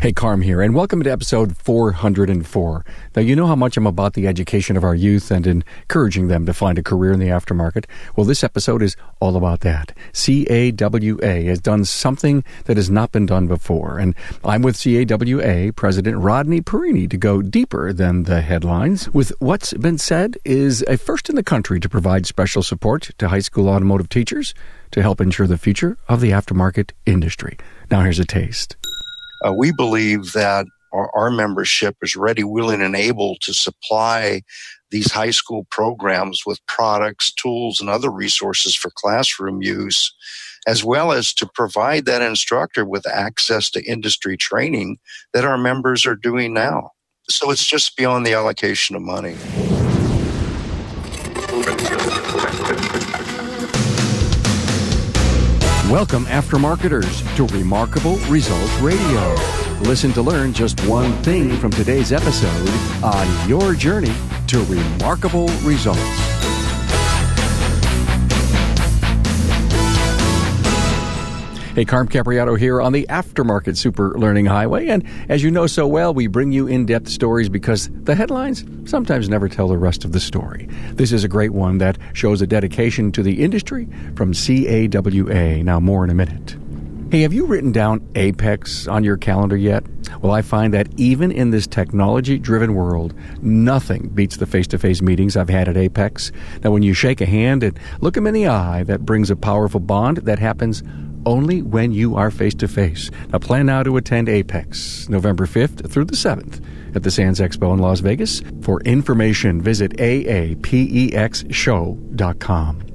Hey, Carm here, and welcome to episode 404. Now, you know how much I'm about the education of our youth and encouraging them to find a career in the aftermarket. Well, this episode is all about that. CAWA has done something that has not been done before, and I'm with CAWA President Rodney Pierini to go deeper than the headlines with what's been said is a first in the country to provide special support to high school automotive teachers to help ensure the future of the aftermarket industry. Now, here's a taste. Uh, we believe that our, our, membership is ready, willing, and able to supply these high school programs with products, tools, and other resources for classroom use, as well as to provide that instructor with access to industry training that our members are doing now. So it's just beyond the allocation of money. Welcome, aftermarketers, to Remarkable Results Radio. Listen to learn just one thing from today's episode on your journey to remarkable results. Hey, Carm Capriotto here on the Aftermarket Super Learning Highway. And as you know so well, we bring you in depth stories because the headlines sometimes never tell the rest of the story. This is a great one that shows a dedication to the industry from CAWA. Now, more in a minute. Hey, have you written down AAPEX on your calendar yet? Well, I find that even in this technology driven world, nothing beats the face to face meetings I've had at AAPEX. Now, when you shake a hand and look them in the eye, that brings a powerful bond that happens only when you are face to face. Now plan now to attend AAPEX November 5th through the 7th at the Sands Expo in Las Vegas. For information, visit aapexshow.com.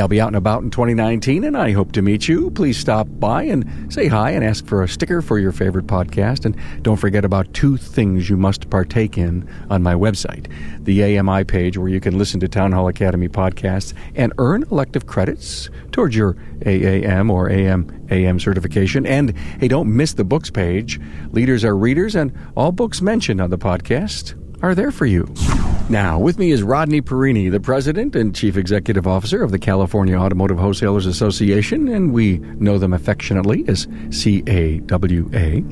I'll be out and about in 2019, and I hope to meet you. Please stop by and say hi and ask for a sticker for your favorite podcast. And don't forget about two things you must partake in on my website the AMI page, where you can listen to Town Hall Academy podcasts and earn elective credits towards your AAM or AM AM certification. And hey, don't miss the books page. Leaders are readers, and all books mentioned on the podcast are there for you. Now, with me is Rodney Pierini, the President and Chief Executive Officer of the California Automotive Wholesalers Association, and we know them affectionately as CAWA.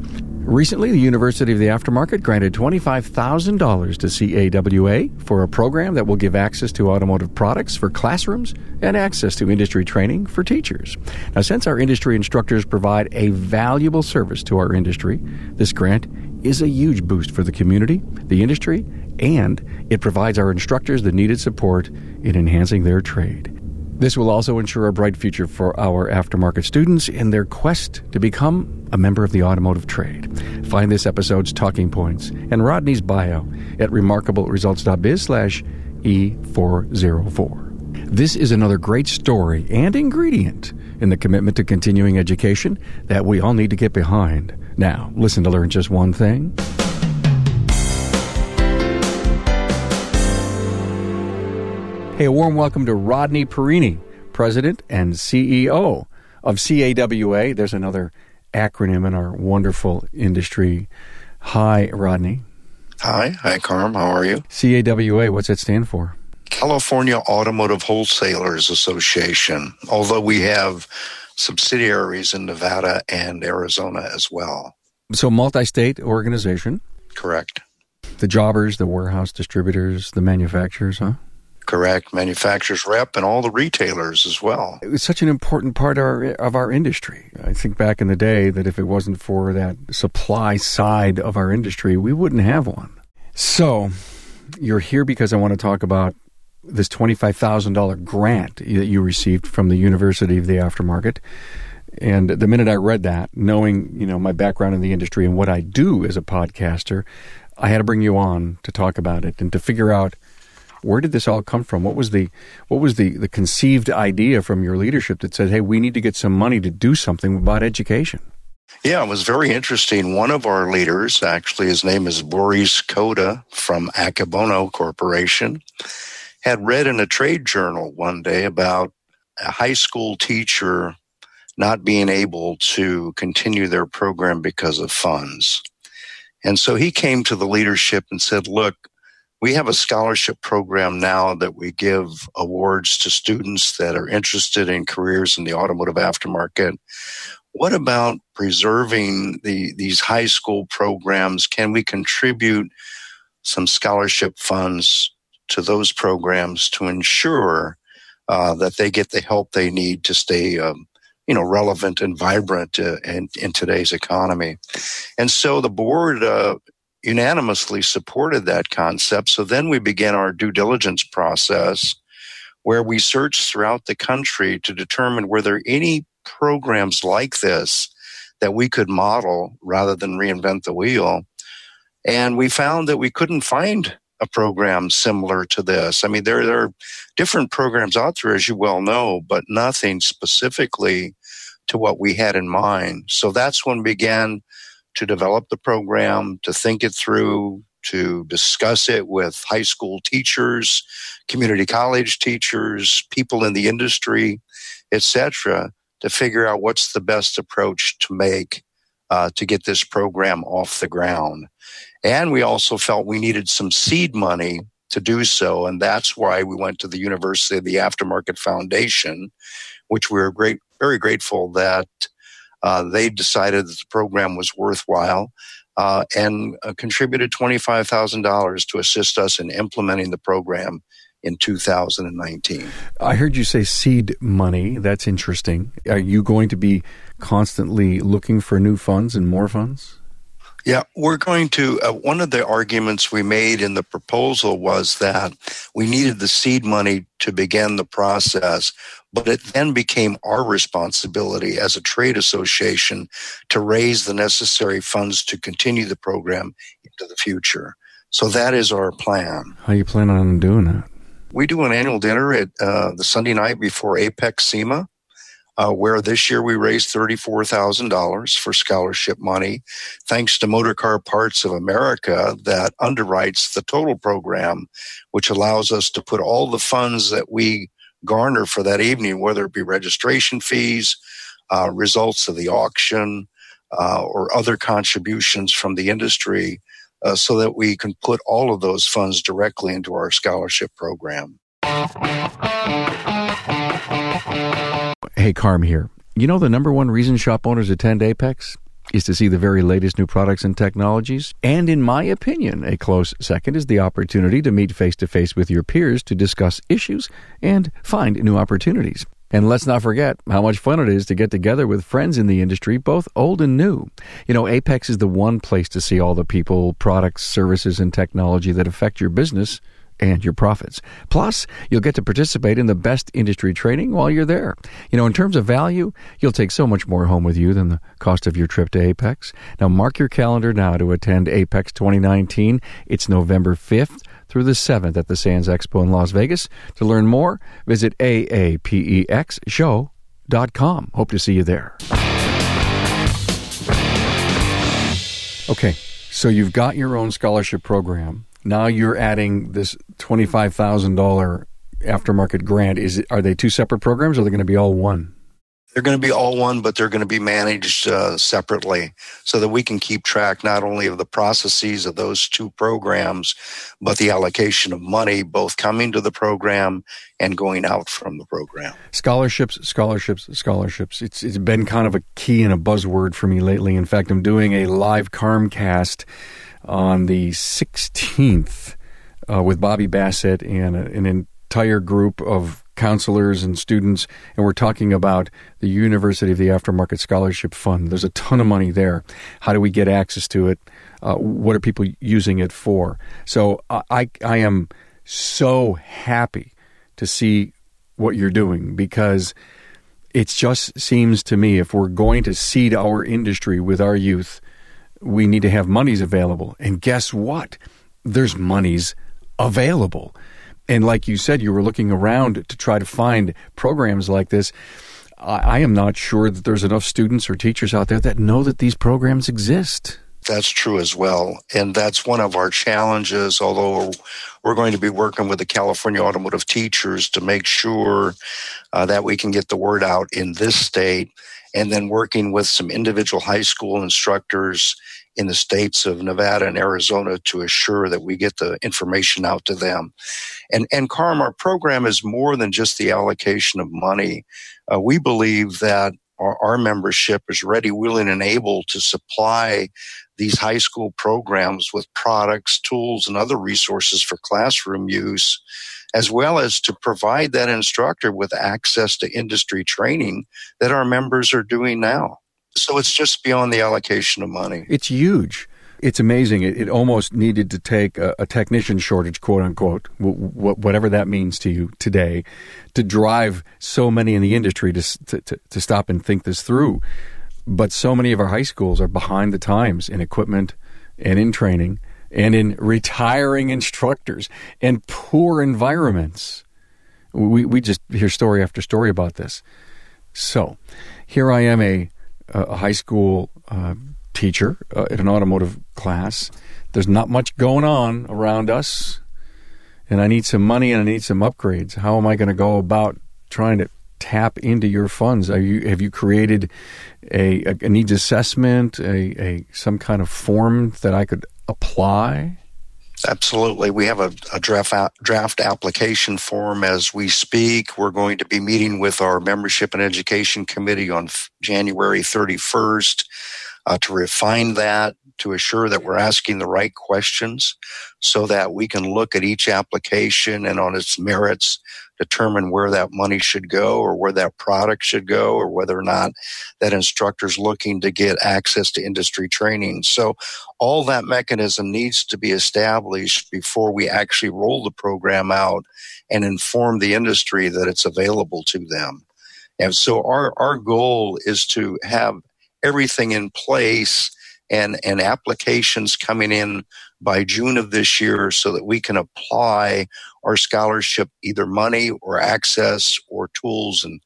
Recently, the University of the Aftermarket granted $25,000 to CAWA for a program that will give access to automotive products for classrooms and access to industry training for teachers. Now, since our industry instructors provide a valuable service to our industry, this grant is a huge boost for the community, the industry, and it provides our instructors the needed support in enhancing their trade. This will also ensure a bright future for our aftermarket students in their quest to become a member of the automotive trade. Find this episode's talking points and Rodney's bio at remarkableresults.biz slash E404. This is another great story and ingredient in the commitment to continuing education that we all need to get behind. Now, listen to learn just one thing. Hey, a warm welcome to Rodney Pierini, President and CEO of CAWA. There's another acronym in our wonderful industry. Hi, Rodney. Hi. Hi, Carm. How are you? CAWA, what's that stand for? California Automotive Wholesalers Association, although we have subsidiaries in Nevada and Arizona as well. So, multi state organization? Correct. The jobbers, the warehouse distributors, the manufacturers, huh? Correct. Manufacturers rep and all the retailers as well. It was such an important part of our, of our industry. I think back in the day that if it wasn't for that supply side of our industry, we wouldn't have one. So, you're here because I want to talk about this $25,000 grant that you received from the University of the Aftermarket. And the minute I read that, knowing, you know, my background in the industry and what I do as a podcaster, I had to bring you on to talk about it and to figure out where did this all come from? What was the what was the, the conceived idea from your leadership that said, hey, we need to get some money to do something about education? Yeah, it was very interesting. One of our leaders, actually, his name is Boris Koda from Akebono Corporation had read in a trade journal one day about a high school teacher not being able to continue their program because of funds. And so he came to the leadership and said, look, we have a scholarship program now that we give awards to students that are interested in careers in the automotive aftermarket. what about preserving the, these high school programs? Can we contribute some scholarship funds to those programs to ensure uh, that they get the help they need to stay, um, you know, relevant and vibrant uh, in, in, today's economy? And so the board uh, unanimously supported that concept. So then we began our due diligence process where we searched throughout the country to determine were there any programs like this that we could model rather than reinvent the wheel. And we found that we couldn't find a program similar to this. I mean, there, there are different programs out there, as you well know, but nothing specifically to what we had in mind. So that's when we began to develop the program, to think it through, to discuss it with high school teachers, community college teachers, people in the industry, etc to figure out what's the best approach to make uh, to get this program off the ground. And we also felt we needed some seed money to do so. And that's why we went to the University of the Aftermarket Foundation, which we were great, very grateful that uh, they decided that the program was worthwhile uh, and uh, contributed $25,000 to assist us in implementing the program in 2019. I heard you say seed money. That's interesting. Are you going to be constantly looking for new funds and more funds? Yeah, we're going to. Uh, one of the arguments we made in the proposal was that we needed the seed money to begin the process, but it then became our responsibility as a trade association to raise the necessary funds to continue the program into the future. So that is our plan. How you plan on doing that? We do an annual dinner at uh, the Sunday night before AAPEX SEMA, uh, where this year we raised $34,000 for scholarship money, thanks to Motorcar Parts of America that underwrites the total program, which allows us to put all the funds that we garner for that evening, whether it be registration fees, uh, results of the auction, uh, or other contributions from the industry uh, so that we can put all of those funds directly into our scholarship program. Hey, Carm here. You know the number one reason shop owners attend AAPEX? Is to see the very latest new products and technologies. And in my opinion, a close second is the opportunity to meet face to face with your peers to discuss issues and find new opportunities. And let's not forget how much fun it is to get together with friends in the industry, both old and new. You know, AAPEX is the one place to see all the people, products, services, and technology that affect your business and your profits. Plus, you'll get to participate in the best industry training while you're there. You know, in terms of value, you'll take so much more home with you than the cost of your trip to AAPEX. Now, mark your calendar now to attend AAPEX 2019. It's November 5th through the 7th at the Sands Expo in Las Vegas. To learn more, visit aapexshow.com. Hope to see you there. Okay, so you've got your own scholarship program. Now you're adding this $25,000 aftermarket grant. Is it, are they two separate programs or are they going to be all one? they're going to be all one, but they're going to be managed uh, separately so that we can keep track not only of the processes of those two programs, but the allocation of money, both coming to the program and going out from the program. Scholarships, scholarships, scholarships. It's it's been kind of a key and a buzzword for me lately. In fact, I'm doing a live Carmcast on the 16th uh, with Bobby Bassett and a, an entire group of counselors and students, and we're talking about the University of the Aftermarket Scholarship Fund. There's a ton of money there. How do we get access to it? Uh, what are people using it for? So I, I am so happy to see what you're doing because it just seems to me if we're going to seed our industry with our youth, we need to have monies available. And guess what? There's monies available. And like you said, you were looking around to try to find programs like this. I, am not sure that there's enough students or teachers out there that know that these programs exist. That's true as well. And that's one of our challenges, although we're going to be working with the California Automotive Teachers to make sure uh, that we can get the word out in this state, and then working with some individual high school instructors in the states of Nevada and Arizona to assure that we get the information out to them. And, and Carm, our program is more than just the allocation of money. Uh, we believe that our, our membership is ready, willing, and able to supply these high school programs with products, tools, and other resources for classroom use, as well as to provide that instructor with access to industry training that our members are doing now. So it's just beyond the allocation of money. It's huge. It's amazing. It, it almost needed to take a, a, technician shortage, quote unquote, w- w- whatever that means to you today, to drive so many in the industry to, to, to stop and think this through. But so many of our high schools are behind the times in equipment and in training and in retiring instructors and poor environments. We, we just hear story after story about this. So here I am, a, a high school uh, teacher uh, at an automotive class. There's not much going on around us, and I need some money and I need some upgrades. How am I going to go about trying to tap into your funds? You have you created a, a, needs assessment, a, a some kind of form that I could apply? Absolutely. We have a, a draft draft application form as we speak. We're going to be meeting with our membership and education committee on f- January 31st uh, to refine that, to assure that we're asking the right questions so that we can look at each application and on its merits determine where that money should go or where that product should go or whether or not that instructor's looking to get access to industry training. So all that mechanism needs to be established before we actually roll the program out and inform the industry that it's available to them. And so our, our goal is to have everything in place and, and applications coming in by June of this year so that we can apply our scholarship either money or access or tools and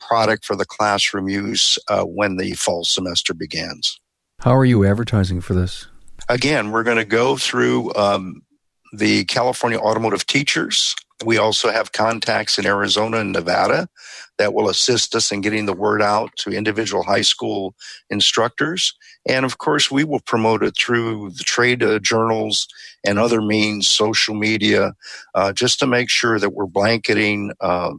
product for the classroom use uh, when the fall semester begins. How are you advertising for this? Again, we're going to go through um, the California Automotive Teachers. We also have contacts in Arizona and Nevada that will assist us in getting the word out to individual high school instructors. And of course, we will promote it through the trade uh, journals and other means, social media, uh, just to make sure that we're blanketing uh,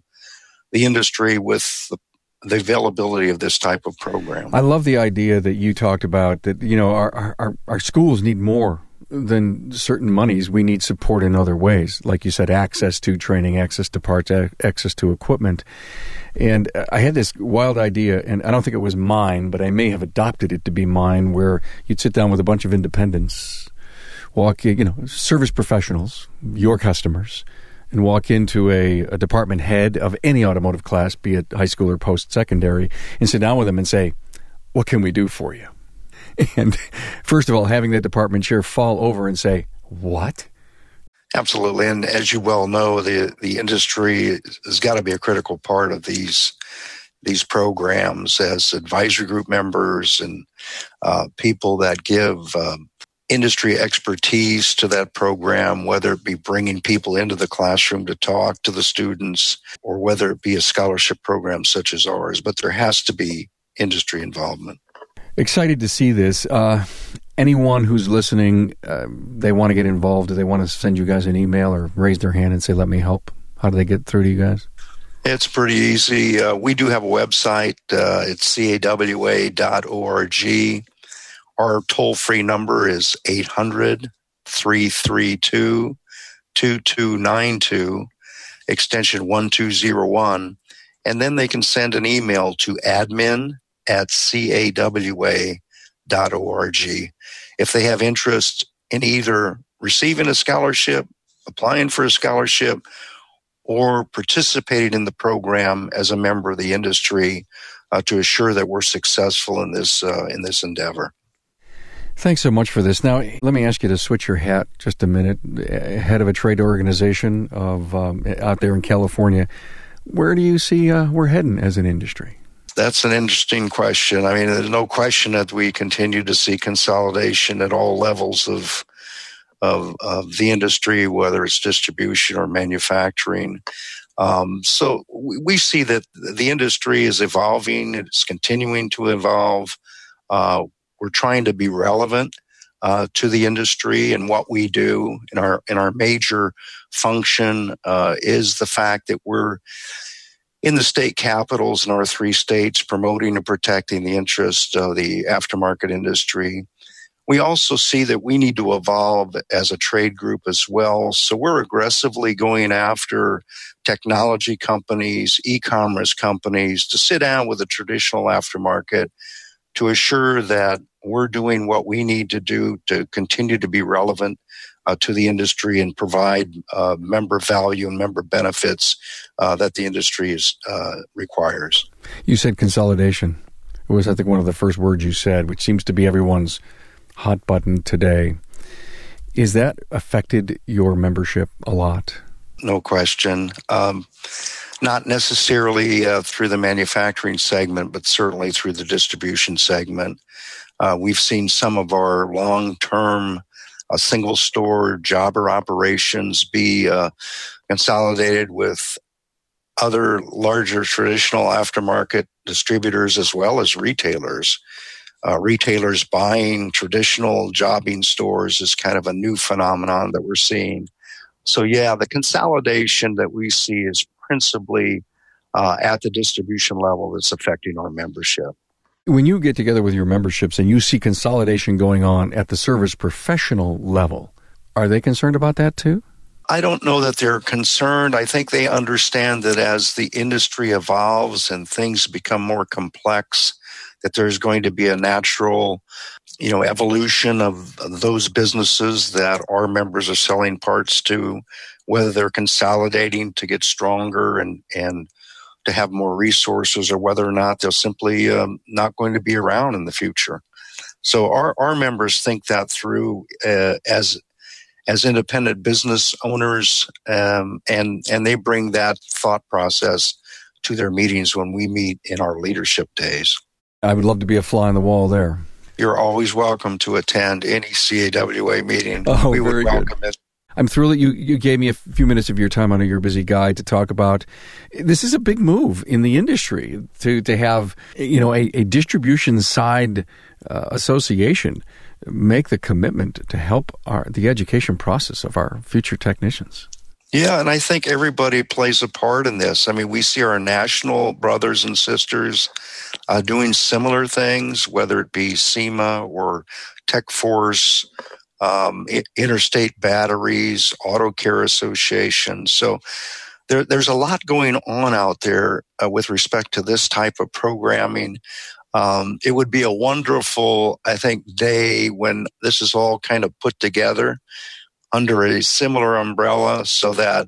the industry with the the availability of this type of program. I love the idea that you talked about that, you know, our, our, our schools need more than certain monies, we need support in other ways. Like you said, access to training, access to parts, access to equipment. And I had this wild idea, and I don't think it was mine, but I may have adopted it to be mine, where you'd sit down with a bunch of independents, walk, you know, service professionals, your customers, and walk into a, a department head of any automotive class, be it high school or post secondary, and sit down with them and say, What can we do for you? And first of all, having that department chair fall over and say, What? Absolutely. And as you well know, the, the industry has got to be a critical part of these these programs as advisory group members and uh, people that give um, industry expertise to that program, whether it be bringing people into the classroom to talk to the students or whether it be a scholarship program such as ours. But there has to be industry involvement. Excited to see this. Uh, anyone who's listening, uh, they want to get involved. Do they want to send you guys an email or raise their hand and say, "Let me help"? How do they get through to you guys? It's pretty easy. Uh, we do have a website. Uh, it's cawa.org. Our toll free number is 800 332 2292, extension 1201. And then they can send an email to admin at cawa.org. If they have interest in either receiving a scholarship, applying for a scholarship, or participating in the program as a member of the industry uh, to assure that we're successful in this uh, in this endeavor. Thanks so much for this. Now, let me ask you to switch your hat just a minute. Head of a trade organization of um, out there in California, where do you see uh, we're heading as an industry? That's an interesting question. I mean, there's no question that we continue to see consolidation at all levels of of, of the industry, whether it's distribution or manufacturing. Um, so we, see that the industry is evolving; it's continuing to evolve. Uh, we're trying to be relevant uh, to the industry and what we do. In our in our major function uh, is the fact that we're in the state capitals in our three states, promoting and protecting the interests of the aftermarket industry. We also see that we need to evolve as a trade group as well. So we're aggressively going after technology companies, e-commerce companies to sit down with the traditional aftermarket to assure that we're doing what we need to do to continue to be relevant uh, to the industry and provide uh, member value and member benefits uh, that the industry is, uh, requires. You said consolidation. It was, I think, one of the first words you said, which seems to be everyone's hot button today. Is that affected your membership a lot? No question. Um, not necessarily uh, through the manufacturing segment, but certainly through the distribution segment. Uh, we've seen some of our long term uh, single store jobber operations be uh, consolidated with other larger traditional aftermarket distributors as well as retailers uh, retailers buying traditional jobbing stores is kind of a new phenomenon that we're seeing. So, yeah, the consolidation that we see is principally uh, at the distribution level that's affecting our membership. When you get together with your memberships and you see consolidation going on at the service professional level, are they concerned about that too? I don't know that they're concerned. I think they understand that as the industry evolves and things become more complex, that there's going to be a natural you know evolution of those businesses that our members are selling parts to whether they're consolidating to get stronger and and to have more resources or whether or not they're simply um, not going to be around in the future so our, our members think that through uh, as as independent business owners um, and and they bring that thought process to their meetings when we meet in our leadership days I would love to be a fly on the wall there. You're always welcome to attend any CAWA meeting. Oh, we very good. It. I'm thrilled that you, you gave me a few minutes of your time on your busy guy to talk about this is a big move in the industry to, to have you know a, a distribution side uh, association make the commitment to help our the education process of our future technicians. Yeah, and I think everybody plays a part in this. I mean, we see our national brothers and sisters uh, doing similar things, whether it be SEMA or Tech Force, um, Interstate Batteries, Auto Care Association. So there, there's a lot going on out there uh, with respect to this type of programming. Um, it would be a wonderful, I think, day when this is all kind of put together under a similar umbrella so that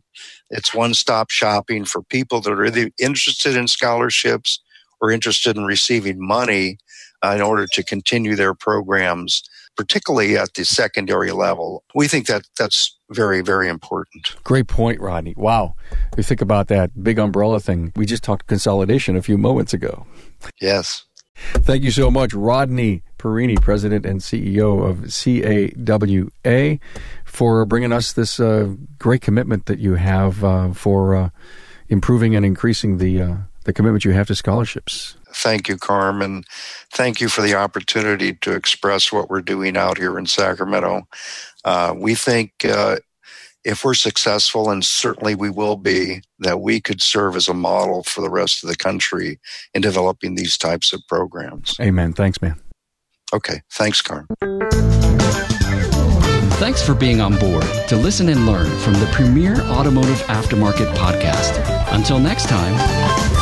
it's one stop shopping for people that are either interested in scholarships or interested in receiving money uh, in order to continue their programs, particularly at the secondary level. We think that that's very, very important. Great point, Rodney. Wow. You think about that big umbrella thing. We just talked consolidation a few moments ago. Yes. Thank you so much, Rodney Pierini, President and CEO of CAWA, for bringing us this uh, great commitment that you have uh, for uh, improving and increasing the uh, the commitment you have to scholarships. Thank you, Carmen. Thank you for the opportunity to express what we're doing out here in Sacramento. Uh, we think uh, if we're successful, and certainly we will be, that we could serve as a model for the rest of the country in developing these types of programs. Amen. Thanks, man. Okay. Thanks, Carmen. Thanks for being on board to listen and learn from the premier automotive aftermarket podcast. Until next time.